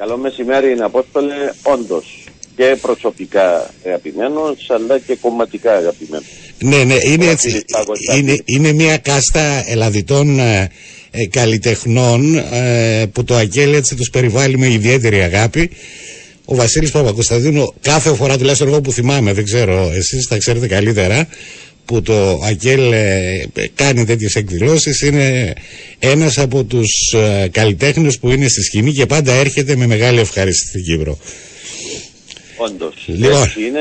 Καλό μεσημέρι, Απόστολε. Όντως και προσωπικά αγαπημένος, αλλά και κομματικά αγαπημένος. Ναι, ναι, είναι, έτσι, είναι, είναι μια κάστα ελαδιτών ε, ε, καλλιτεχνών ε, που το Αγγέλ έτσι τους περιβάλλει με ιδιαίτερη αγάπη. Ο Βασίλης Παπακοσταδίνου κάθε φορά τουλάχιστον εγώ που θυμάμαι, δεν ξέρω, εσείς τα ξέρετε καλύτερα, που το Αγγέλ ε, κάνει τέτοιες εκδηλώσεις είναι ένας από τους ε, καλλιτέχνες που είναι στη σκηνή και πάντα έρχεται με μεγάλη ευχαρίστηση στην Κύπρο. Όντως. Λοιπόν. Έτσι είναι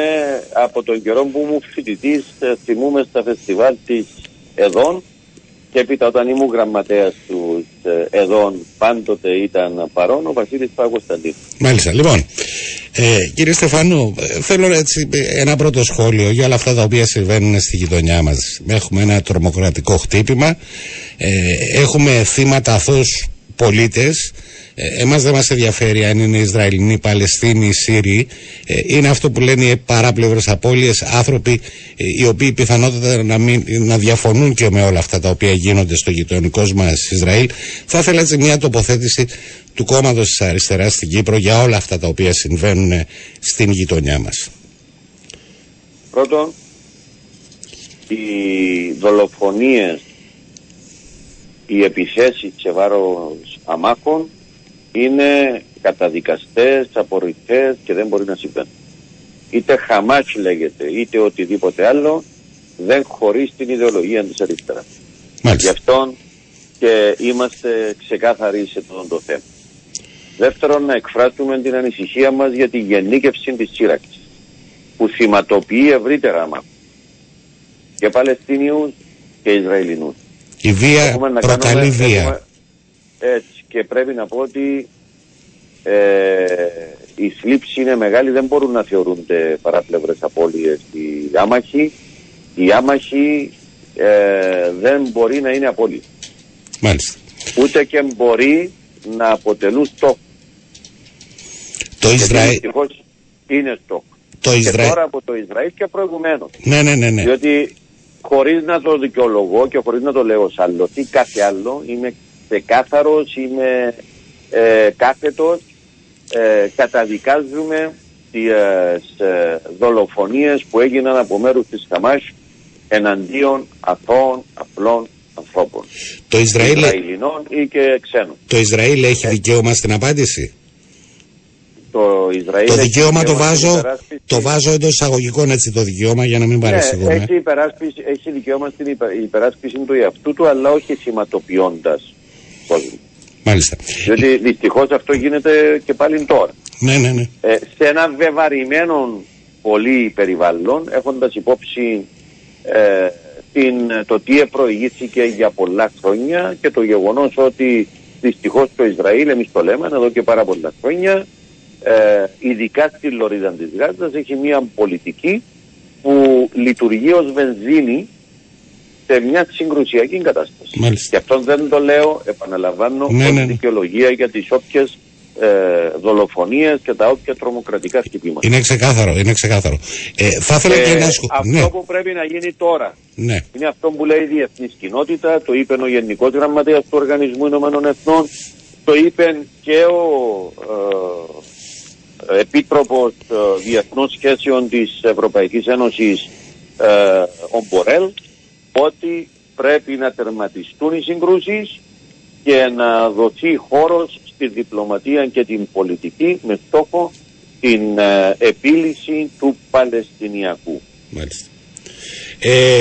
από τον καιρό που μου φοιτητής ε, θυμούμε στα φεστιβάλ της Εδών και έπειτα όταν ήμουν γραμματέας τους Εδών πάντοτε ήταν παρόν ο Βασίλης Παγκοσταντίνου. Μάλιστα. Λοιπόν, ε, κύριε Στεφανού, ε, θέλω έτσι ένα πρώτο σχόλιο για όλα αυτά τα οποία συμβαίνουν στη γειτονιά μας. Έχουμε ένα τρομοκρατικό χτύπημα, ε, έχουμε θύματα αθώους πολίτες, ε, εμάς δεν μας ενδιαφέρει αν είναι Ισραηλινοί, Παλαιστίνοι, Σύριοι. Ε, είναι αυτό που λένε οι παράπλευρες απώλειες, άνθρωποι ε, οι οποίοι πιθανότατα να, μην, να διαφωνούν και με όλα αυτά τα οποία γίνονται στο γειτονικό μας Ισραήλ. Θα ήθελα έτσι μια τοποθέτηση του κόμματος της αριστεράς στην Κύπρο για όλα αυτά τα οποία συμβαίνουν στην γειτονιά μας. Πρώτον, οι δολοφονίες, οι επιθέσεις σε βάρος αμάχων είναι καταδικαστές, απορριφές και δεν μπορεί να συμβαίνουν. Είτε χαμάς λέγεται, είτε οτιδήποτε άλλο, δεν χωρεί την ιδεολογία της αριστεράς. Γι' αυτό και είμαστε ξεκάθαροι σε αυτό το θέμα. Δεύτερον, να εκφράσουμε την ανησυχία μας για τη γενίκευση της σύραξης, που θυματοποιεί ευρύτερα μα και Παλαιστίνιους και Ισραηλινούς. Η βία προκαλεί βία. Έτσι και πρέπει να πω ότι ε, η θλίψη είναι μεγάλη, δεν μπορούν να θεωρούνται παράπλευρες απώλειες οι άμαχοι. Οι άμαχοι ε, δεν μπορεί να είναι απώλειες. Μάλιστα. Ούτε και μπορεί να αποτελούν στόχο. Το Ισραήλ... είναι στόχο. Το και τώρα από το Ισραήλ και προηγουμένως. Ναι, ναι, ναι, ναι. Διότι χωρίς να το δικαιολογώ και χωρίς να το λέω σαν άλλο, τι κάθε άλλο, είμαι ξεκάθαρος, είμαι ε, κάθετος, ε, καταδικάζουμε τις ε, δολοφονίες που έγιναν από μέρους της Χαμάς εναντίον αθώων απλών ανθρώπων. Το Ισραήλ... Ισραηλινών ή και ξένων. Το Ισραήλ έχει δικαίωμα στην απάντηση; Το, Ισραήλ το δικαίωμα το βάζω, το βάζω εντός εισαγωγικών έτσι το δικαίωμα για να μην παρεξηγούμε. Ναι, έχει, έχει δικαίωμα στην υπεράσπιση του εαυτού του αλλά όχι σηματοποιώντα Μάλιστα. Διότι δυστυχώς αυτό γίνεται και πάλι τώρα. Ναι, ναι, ναι. Ε, σε ένα βεβαρημένο πολύ περιβάλλον, έχοντας υπόψη ε, την, το τι προηγήθηκε για πολλά χρόνια και το γεγονός ότι δυστυχώς το Ισραήλ, εμείς το λέμε εδώ και πάρα πολλά χρόνια, ε, ειδικά στη Λωρίδα της Γάζας, έχει μια πολιτική που λειτουργεί ως βενζίνη σε μια συγκρουσιακή κατάσταση. Μάλιστα. Και αυτό δεν το λέω, επαναλαμβάνω, ναι, ως ναι, ναι. δικαιολογία για τις όποιες ε, δολοφονίες και τα όποια τρομοκρατικά χτυπήματα. Είναι ξεκάθαρο, είναι ξεκάθαρο. Ε, θα ήθελα ε, και να Αυτό ναι. που πρέπει να γίνει τώρα ναι. είναι αυτό που λέει η διεθνής κοινότητα, το είπε ο Γενικός Γραμματέας του Οργανισμού Ηνωμένων Εθνών, το είπε και ο ε, Επίτροπος ε, Διεθνών Σχέσεων της Ευρωπαϊκής Ένωσης ε, ο Μπορέλ ότι πρέπει να τερματιστούν οι συγκρούσεις και να δοθεί χώρος στη διπλωματία και την πολιτική με στόχο την ε, επίλυση του Παλαιστινιακού. Μάλιστα. Ε,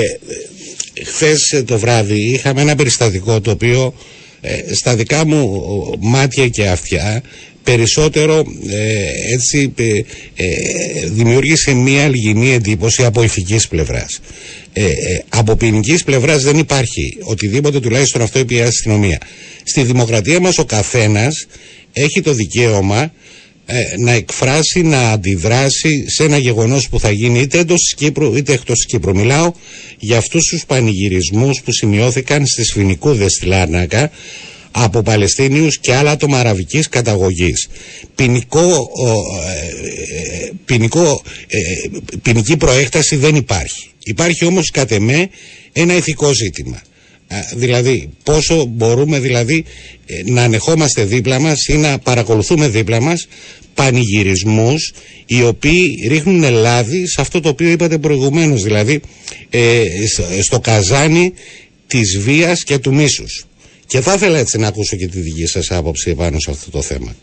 χθες το βράδυ είχαμε ένα περιστατικό το οποίο ε, στα δικά μου μάτια και αυτιά περισσότερο ε, έτσι ε, ε, δημιούργησε μια αλγινή εντύπωση από ηθικής πλευράς. Ε, από ποινικής πλευράς δεν υπάρχει οτιδήποτε τουλάχιστον αυτό είπε η αστυνομία. Στη δημοκρατία μας ο καθένας έχει το δικαίωμα να εκφράσει, να αντιδράσει σε ένα γεγονός που θα γίνει είτε εντός της Κύπρου είτε εκτός της Κύπρου. Μιλάω για αυτούς τους πανηγυρισμούς που σημειώθηκαν στις Φινικούδες στη Λάρνακα από Παλαιστίνιους και άλλα άτομα αραβικής καταγωγής. Ποινικό, ε, ποινικό, ε, ποινική προέκταση δεν υπάρχει. Υπάρχει όμως κατ' εμέ ένα ηθικό ζήτημα. δηλαδή πόσο μπορούμε δηλαδή ε, να ανεχόμαστε δίπλα μας ή να παρακολουθούμε δίπλα μας πανηγυρισμούς οι οποίοι ρίχνουν λάδι σε αυτό το οποίο είπατε προηγουμένως δηλαδή ε, στο καζάνι της βίας και του μίσους και θα ήθελα έτσι να ακούσω και τη δική σας άποψη πάνω σε αυτό το θέμα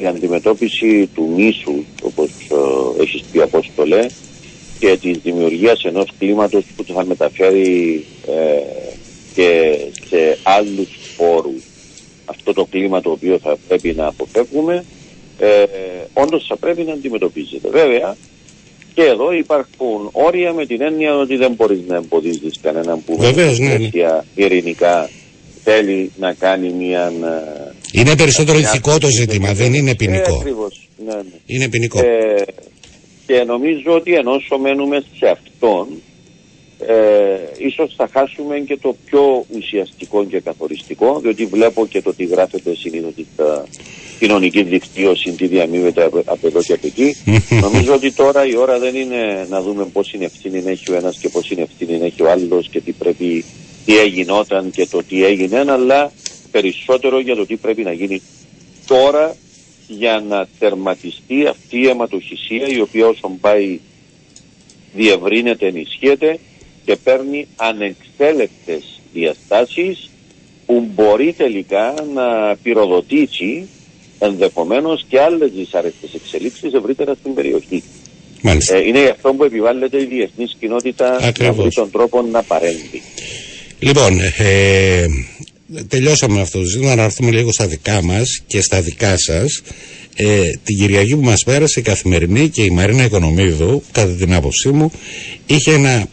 η αντιμετώπιση του μίσου όπως ε, έχεις πει Απόστολε και της δημιουργίας ενός κλίματος που θα μεταφέρει ε, και σε άλλους φόρους αυτό το κλίμα το οποίο θα πρέπει να αποφεύγουμε ε, όντως θα πρέπει να αντιμετωπίζεται. Βέβαια και εδώ υπάρχουν όρια με την έννοια ότι δεν μπορείς να εμποδίζεις κανέναν που Βεβαίως, ναι, ναι. ειρηνικά θέλει να κάνει μια... Ε, είναι περισσότερο ηθικό το ζήτημα, δεν είναι ποινικό. Ε, ακριβώς, ναι, ναι. Είναι ποινικό. Ε, και νομίζω ότι ενώ μένουμε σε αυτόν ε, ίσως θα χάσουμε και το πιο ουσιαστικό και καθοριστικό διότι βλέπω και το τι γράφεται συνήθως στα κοινωνική δικτύωση τι διαμείβεται από εδώ και από εκεί. Νομίζω ότι τώρα η ώρα δεν είναι να δούμε πώς είναι ευθύνη έχει ο ένας και πώς είναι ευθύνη έχει ο άλλος και τι πρέπει τι έγινόταν και το τι έγινε αλλά περισσότερο για το τι πρέπει να γίνει τώρα για να τερματιστεί αυτή η αιματοχυσία η οποία όσον πάει διευρύνεται, ενισχύεται και παίρνει ανεξέλεκτες διαστάσεις που μπορεί τελικά να πυροδοτήσει ενδεχομένως και άλλες δυσάρεστες εξελίξεις ευρύτερα στην περιοχή. Ε, είναι αυτό που επιβάλλεται η διεθνής κοινότητα με αυτόν τον τρόπο να παρέμβει. Λοιπόν, ε, τελειώσαμε αυτό το ζήτημα, να έρθουμε λίγο στα δικά μας και στα δικά σας. Ε, την Κυριακή που μας πέρασε η Καθημερινή και η Μαρίνα Οικονομίδου, κατά την άποψή μου, είχε ένα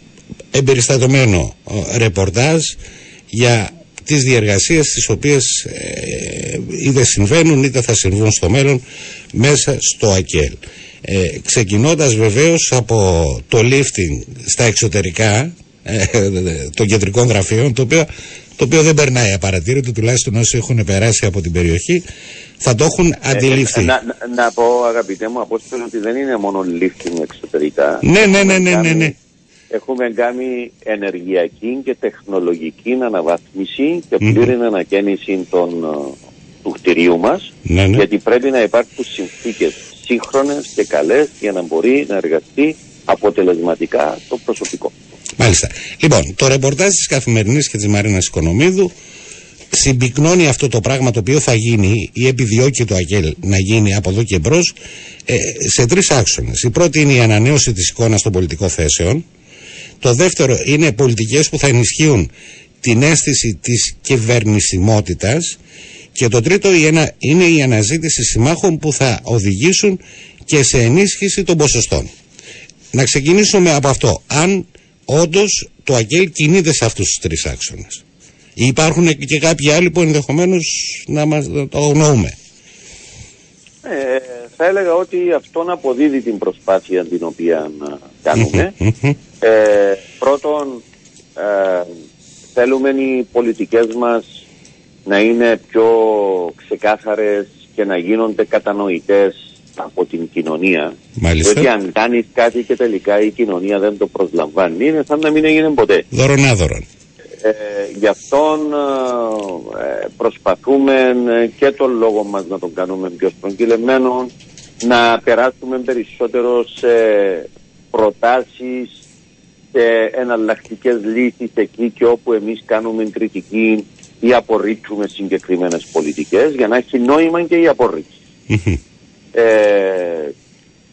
εμπεριστατωμένο ε, ρεπορτάζ για τις διεργασίες τις οποίες ε, είτε συμβαίνουν είτε θα συμβούν στο μέλλον μέσα στο ΑΚΕΛ. Ε, ξεκινώντας βεβαίως από το lifting στα εξωτερικά ε, των κεντρικών γραφείων το οποίο το οποίο δεν περνάει απαρατήρητο, τουλάχιστον όσοι έχουν περάσει από την περιοχή, θα το έχουν ε, αντιληφθεί. να, να, πω αγαπητέ μου, Απόστολο, ότι δεν είναι μόνο lifting εξωτερικά. Ναι, ναι, ναι, ναι, ναι, ναι. Έχουμε κάνει ενεργειακή και τεχνολογική αναβάθμιση και πλήρη ανακαίνιση των, ε, του κτηρίου μας, ναι, ναι. γιατί πρέπει να υπάρχουν συνθήκες σύγχρονες και καλές για να μπορεί να εργαστεί αποτελεσματικά το προσωπικό. Μάλιστα. Λοιπόν, το ρεπορτάζ της Καθημερινής και τη Μαρίνας Οικονομίδου συμπυκνώνει αυτό το πράγμα το οποίο θα γίνει ή επιδιώκει το ΑΚΕΛ να γίνει από εδώ και μπρος ε, σε τρεις άξονες. Η πρώτη είναι η ανανέωση της εικόνας των πολιτικών θέσεων. Το δεύτερο είναι πολιτικές που θα ενισχύουν την αίσθηση της κυβερνησιμότητας και το τρίτο είναι η αναζήτηση συμμάχων που θα οδηγήσουν και σε ενίσχυση των ποσοστών. Να ξεκινήσουμε από αυτό. Αν όντως το ΑΚΕΛ κινείται σε αυτούς τους τρεις άξονες. Υπάρχουν και κάποιοι άλλοι που ενδεχομένως να, μας, το αγνοούμε. Ε, θα έλεγα ότι αυτό αποδίδει την προσπάθεια την οποία κάνουμε. ε, πρώτον, ε, θέλουμε οι πολιτικές μας να είναι πιο ξεκάθαρες και να γίνονται κατανοητές από την κοινωνία. Μάλιστα. Διότι αν κάνεις κάτι και τελικά η κοινωνία δεν το προσλαμβάνει, είναι σαν να μην έγινε ποτέ. Δωρονάδωρον. Ε, γι' αυτόν ε, προσπαθούμε και τον λόγο μας να τον κάνουμε πιο στρογγυλεμένο, να περάσουμε περισσότερο σε προτάσεις, σε εναλλακτικές λύσεις εκεί και όπου εμείς κάνουμε κριτική ή απορρίψουμε συγκεκριμένες πολιτικές για να έχει νόημα και η απορρίψη. Ε,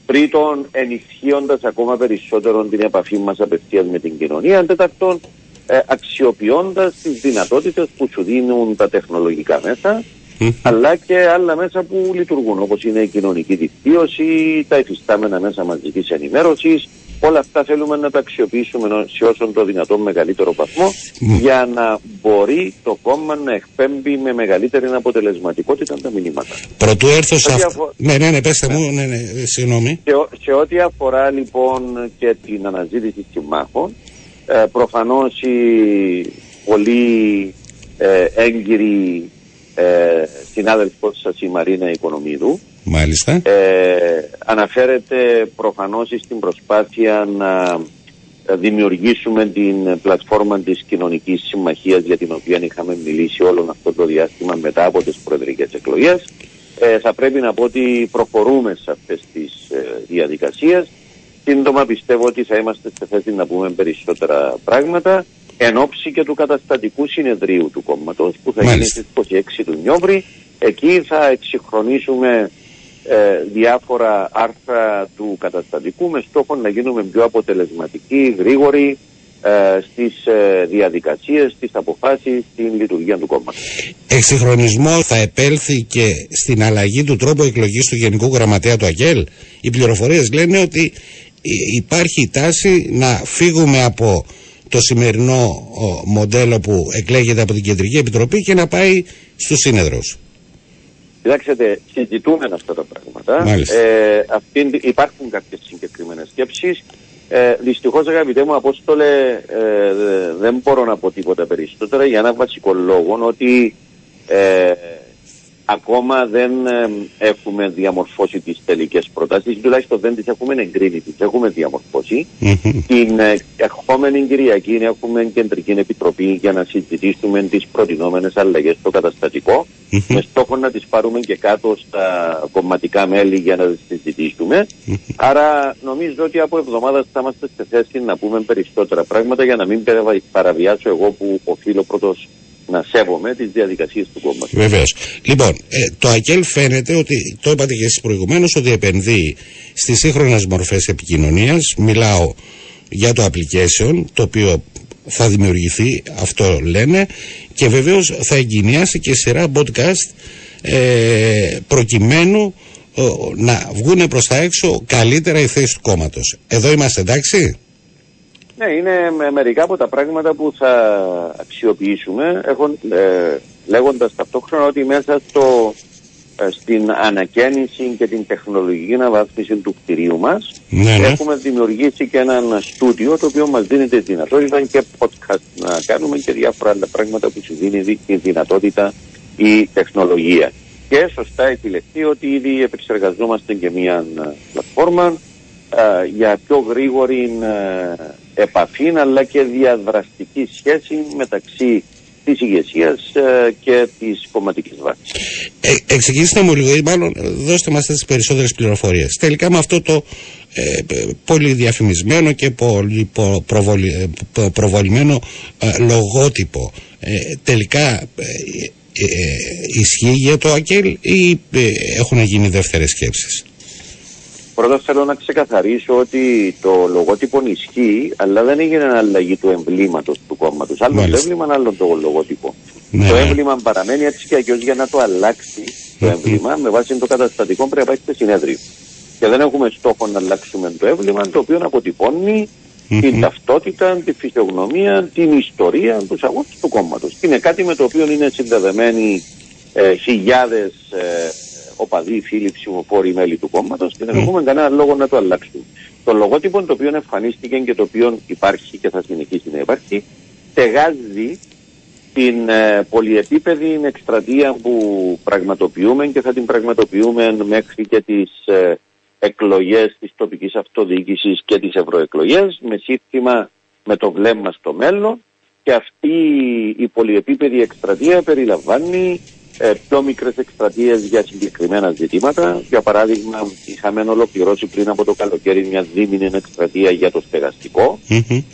τρίτον, ενισχύοντας ακόμα περισσότερο την επαφή μας απευθείας με την κοινωνία. Τέταρτον, ε, αξιοποιώντας τις δυνατότητες που σου δίνουν τα τεχνολογικά μέσα, αλλά και άλλα μέσα που λειτουργούν, όπως είναι η κοινωνική δικτύωση, τα εφιστάμενα μέσα μαζικής ενημέρωσης, Όλα αυτά θέλουμε να τα αξιοποιήσουμε σε όσο το δυνατόν μεγαλύτερο βαθμό για να μπορεί το κόμμα να εκπέμπει με μεγαλύτερη αποτελεσματικότητα τα μηνύματα. Πρωτού έρθω σε αυτό. Ναι, ναι, ναι, πέστε μου, ναι, ναι, συγγνώμη. Σε, σε ό,τι αφορά λοιπόν και την αναζήτηση συμμάχων, ε, προφανώς η πολύ ε, έγκυρη ε, συνάδελφός σας η Μαρίνα Οικονομίδου Μάλιστα. Ε, αναφέρεται προφανώς στην προσπάθεια να δημιουργήσουμε την πλατφόρμα της κοινωνικής συμμαχίας για την οποία είχαμε μιλήσει όλο αυτό το διάστημα μετά από τις προεδρικές εκλογές. Ε, θα πρέπει να πω ότι προχωρούμε σε αυτές τις ε, διαδικασίες. Σύντομα πιστεύω ότι θα είμαστε σε θέση να πούμε περισσότερα πράγματα εν ώψη και του καταστατικού συνεδρίου του κόμματος που θα γίνει στις 26 του Νιόβρη. Εκεί θα εξυγχρονίσουμε ε, διάφορα άρθρα του καταστατικού με στόχο να γίνουμε πιο αποτελεσματικοί, γρήγοροι ε, στις ε, διαδικασίες, στις αποφάσεις, στην λειτουργία του κόμματος. Εξυγχρονισμό θα επέλθει και στην αλλαγή του τρόπου εκλογής του Γενικού Γραμματέα του ΑΚΕΛ. Οι πληροφορίες λένε ότι υπάρχει η τάση να φύγουμε από το σημερινό μοντέλο που εκλέγεται από την Κεντρική Επιτροπή και να πάει στους σύνεδρους. Κοιτάξτε, συζητούμε αυτά τα πράγματα. Ε, αυτή, υπάρχουν κάποιες συγκεκριμένες σκέψεις. Ε, Δυστυχώς, αγαπητέ μου Απόστολε, ε, δεν μπορώ να πω τίποτα περισσότερα για ένα βασικό λόγο ότι ε, ακόμα δεν έχουμε διαμορφώσει τις τελικές προτάσεις, τουλάχιστον δεν τις έχουμε εγκρίνει, τις έχουμε Την ε, ερχόμενη Κυριακή έχουμε κεντρική επιτροπή για να συζητήσουμε τις προτινόμενες αλλαγές στο καταστατικό, με στόχο να τις πάρουμε και κάτω στα κομματικά μέλη για να τις συζητήσουμε. Άρα νομίζω ότι από εβδομάδα θα είμαστε σε θέση να πούμε περισσότερα πράγματα για να μην παραβιάσω εγώ που οφείλω πρώτος να σέβομαι τις διαδικασίες του κόμματος. Βεβαίως. Λοιπόν, ε, το ΑΚΕΛ φαίνεται ότι, το είπατε και εσείς προηγουμένως, ότι επενδύει στις σύγχρονες μορφές επικοινωνίας. Μιλάω για το application, το οποίο θα δημιουργηθεί, αυτό λένε, και βεβαίως θα εγκαινιάσει και σειρά podcast ε, προκειμένου ε, να βγουν προς τα έξω καλύτερα οι θέσεις του κόμματος. Εδώ είμαστε εντάξει; Ναι, είναι μερικά από τα πράγματα που θα αξιοποιήσουμε έχουν, ε, λέγοντας ταυτόχρονα ότι μέσα στο, ε, στην ανακαίνιση και την τεχνολογική αναβάθμιση του κτηρίου μας ναι, ναι. έχουμε δημιουργήσει και ένα στούντιο το οποίο μας δίνει τη δυνατότητα και podcast να κάνουμε και διάφορα άλλα πράγματα που σου δίνει τη δυνατότητα η τεχνολογία. Και σωστά επιλεχθεί ότι ήδη επεξεργαζόμαστε και μια ε, πλατφόρμα ε, για πιο γρήγορη ε, επαφή αλλά και διαδραστική σχέση μεταξύ της ηγεσίας ε, και της κομματικής βάσης. Ε, εξηγήστε μου λίγο ή μάλλον δώστε μας τις περισσότερες πληροφορίες. Τελικά με αυτό το ε, πολύ διαφημισμένο και πολύ προβολη, προβολημένο λογότυπο τελικά ισχύει για το ΑΚΕΛ ή έχουν γίνει δεύτερες σκέψεις; Πρώτα θέλω να ξεκαθαρίσω ότι το λογότυπο ισχύει, αλλά δεν έγινε αλλαγή του εμβλήματος του κόμματος. Άλλο το έμβλημα, άλλο το λογότυπο. Ναι, το ναι. έμβλημα παραμένει έτσι και αλλιώς για να το αλλάξει το έμβλημα με βάση το καταστατικό πρέπει να υπάρχει συνέδριο. Και δεν έχουμε στόχο να αλλάξουμε το έμβλημα το οποίο αποτυπώνει την ταυτότητα, τη φυσιογνωμία, την ιστορία, τους αγώνες του κόμματος. Είναι κάτι με το οποίο είναι συνδεδεμένοι ε, χιλιάδες ε, οπαδοί, φίλοι, ψηφοφόροι, μέλη του κόμματος και δεν έχουμε κανένα λόγο να το αλλάξουμε. Το λογότυπο το οποίο εμφανίστηκε και το οποίο υπάρχει και θα συνεχίσει να υπάρχει, στεγάζει την ε, πολυεπίπεδη εκστρατεία που πραγματοποιούμε και θα την πραγματοποιούμε μέχρι και τις ε, εκλογές της τοπικής αυτοδιοίκησης και τις ευρωεκλογές με σύστημα με το βλέμμα στο μέλλον και αυτή η πολυεπίπεδη εκστρατεία περιλαμβάνει ε, πιο μικρές εκστρατείες για συγκεκριμένα ζητήματα. Για παράδειγμα, είχαμε ολοκληρώσει πριν από το καλοκαίρι μια δίμηνη εκστρατεία για το στεγαστικο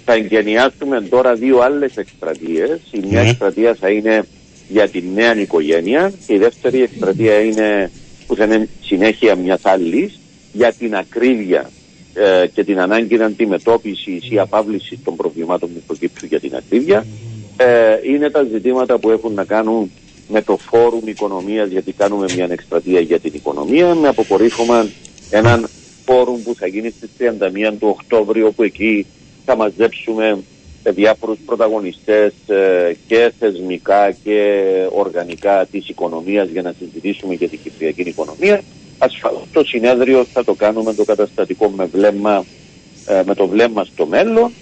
Θα εγγενιάσουμε τώρα δύο άλλες εκστρατείες. Η μια mm εκστρατεία θα είναι για τη νέα οικογένεια και η δεύτερη εκστρατεία είναι που θα είναι συνέχεια μιας άλλης για την ακρίβεια ε, και την ανάγκη αντιμετώπιση ή απάβληση των προβλημάτων που προκύπτουν για την ακρίβεια. Ε, είναι τα ζητήματα που έχουν να κάνουν με το Φόρουμ Οικονομίας γιατί κάνουμε μια εκστρατεία για την οικονομία με αποκορύφωμα έναν φόρουμ που θα γίνει στις 31 του Οκτώβριου όπου εκεί θα μαζέψουμε διάφορους πρωταγωνιστές ε, και θεσμικά και οργανικά της οικονομίας για να συζητήσουμε για την κυπριακή οικονομία. Ασφαλώς το συνέδριο θα το κάνουμε το καταστατικό με, βλέμμα, ε, με το βλέμμα στο μέλλον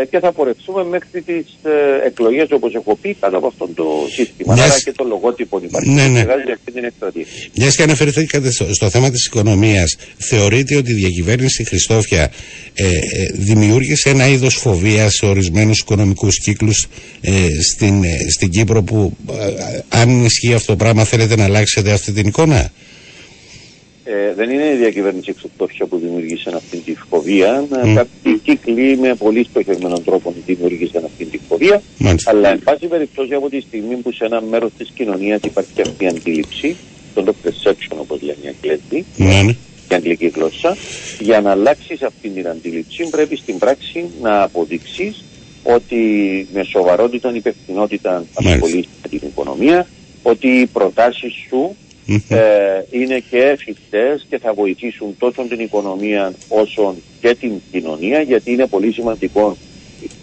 ε, και θα πορευτούμε μέχρι τις ε, εκλογές, όπως έχω πει, πάνω από αυτό το σύστημα. Μιας- Άρα και το λογότυπο υπάρχει. Ναι, ναι. Βγάζει αυτή την εκστρατεία. Μιας και αναφερθήκατε στο, στο θέμα της οικονομίας, θεωρείτε ότι η διακυβέρνηση Χριστόφια ε, ε, δημιούργησε ένα είδος φοβίας σε ορισμένους οικονομικούς κύκλους ε, στην, ε, στην Κύπρο που ε, αν ισχύει αυτό το πράγμα θέλετε να αλλάξετε αυτή την εικόνα; Ε, δεν είναι η διακυβέρνηση εξωτόφια που δημιουργήσε αυτή τη φοβία. Μμ. Κάποιοι κύκλοι με πολύ στοχευμένων τρόπων δημιουργήσαν αυτή τη φοβία. Μάλιστα. Αλλά, εν πάση περιπτώσει, από τη στιγμή που σε ένα μέρος της κοινωνίας υπάρχει αυτή η αντίληψη, το το perception όπως λένε οι Αγγλέζοι, Ναι, ναι. η αγγλική γλώσσα, για να αλλάξεις αυτή την αντίληψη πρέπει στην πράξη να αποδείξεις ότι με σοβαρότητα, υπευθυνότητα Μάλιστα. ασχολείσαι με την οικονομία, ότι οι προτάσεις σου Μμμ. Ε, είναι και εφικτές και θα βοηθήσουν τόσο την οικονομία όσο και την κοινωνία γιατί είναι πολύ σημαντικό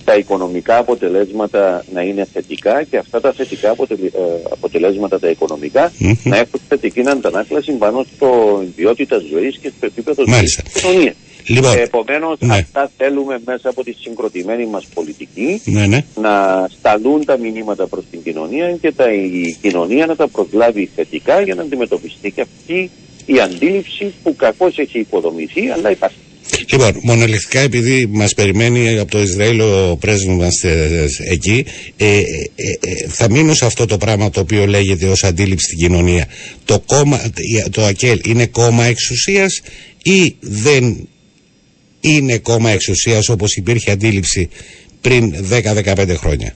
τα οικονομικά αποτελέσματα να είναι θετικά και αυτά τα θετικά αποτελε- ε, αποτελέσματα τα οικονομικά Μμμ. να έχουν θετική αντανάκλαση πάνω στο ποιότητα ζωής και στο επίπεδο ζωής Μάλιστα. της κοινωνίας. Λοιπόν, Ε, Επομένως ναι. αυτά θέλουμε μέσα από τη συγκροτημένη μας πολιτική ναι, ναι. να σταλούν τα μηνύματα προς την κοινωνία και τα, η κοινωνία να τα προσλάβει θετικά για να αντιμετωπιστεί και αυτή η αντίληψη που κακώς έχει υποδομηθεί αλλά υπάρχει. Λοιπόν, μονολεκτικά επειδή μας περιμένει από το Ισραήλ ο πρέσβης μας ε, ε, εκεί, ε, ε, ε, θα μείνω σε αυτό το πράγμα το οποίο λέγεται ως αντίληψη στην κοινωνία. Το, κόμμα, το ΑΚΕΛ είναι κόμμα εξουσίας ή δεν είναι κόμμα εξουσίας όπως υπήρχε αντίληψη πριν 10-15 χρόνια.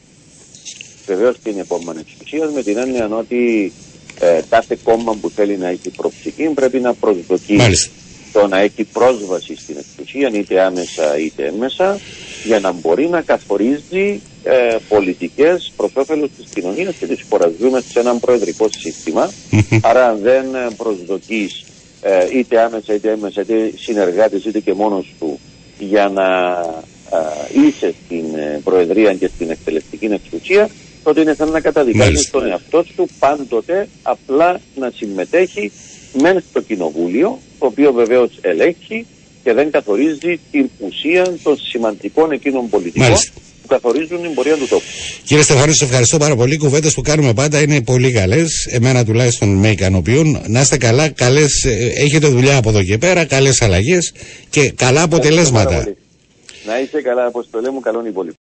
Βεβαίως και είναι κόμμα εξουσίας με την έννοια ότι ε, κάθε κόμμα που θέλει να έχει προψηφή πρέπει να προσδοκεί Μάλιστα. το να έχει πρόσβαση στην εξουσία είτε άμεσα είτε έμμεσα για να μπορεί να καθορίζει ε, πολιτικές προς όφελος της κοινωνίας και της χώρας. Ζούμε σε έναν προεδρικό σύστημα άρα αν δεν ε, προσδοκείς ε, είτε άμεσα είτε έμμεσα είτε συνεργάτες είτε και μόνος του για να ε, είσαι στην ε, προεδρία και στην εκτελεστική εξουσία τότε είναι σαν να καταδικάζεις Μάλιστα. τον εαυτό σου πάντοτε απλά να συμμετέχει μεν στο κοινοβούλιο, το οποίο βεβαίως ελέγχει και δεν καθορίζει την ουσία των σημαντικών εκείνων πολιτικών Μάλιστα. Που καθορίζουν την πορεία του τόπου. Κύριε Στεφάνη, σα ευχαριστώ πάρα πολύ. Οι κουβέντες που κάνουμε πάντα είναι πολύ καλές. Εμένα τουλάχιστον με ικανοποιούν. Να είστε καλά. Καλές, ε, έχετε δουλειά από εδώ και πέρα. Καλές αλλαγές και καλά αποτελέσματα. Να είστε καλά, αποστολέ μου, καλόν υπόλοιπο.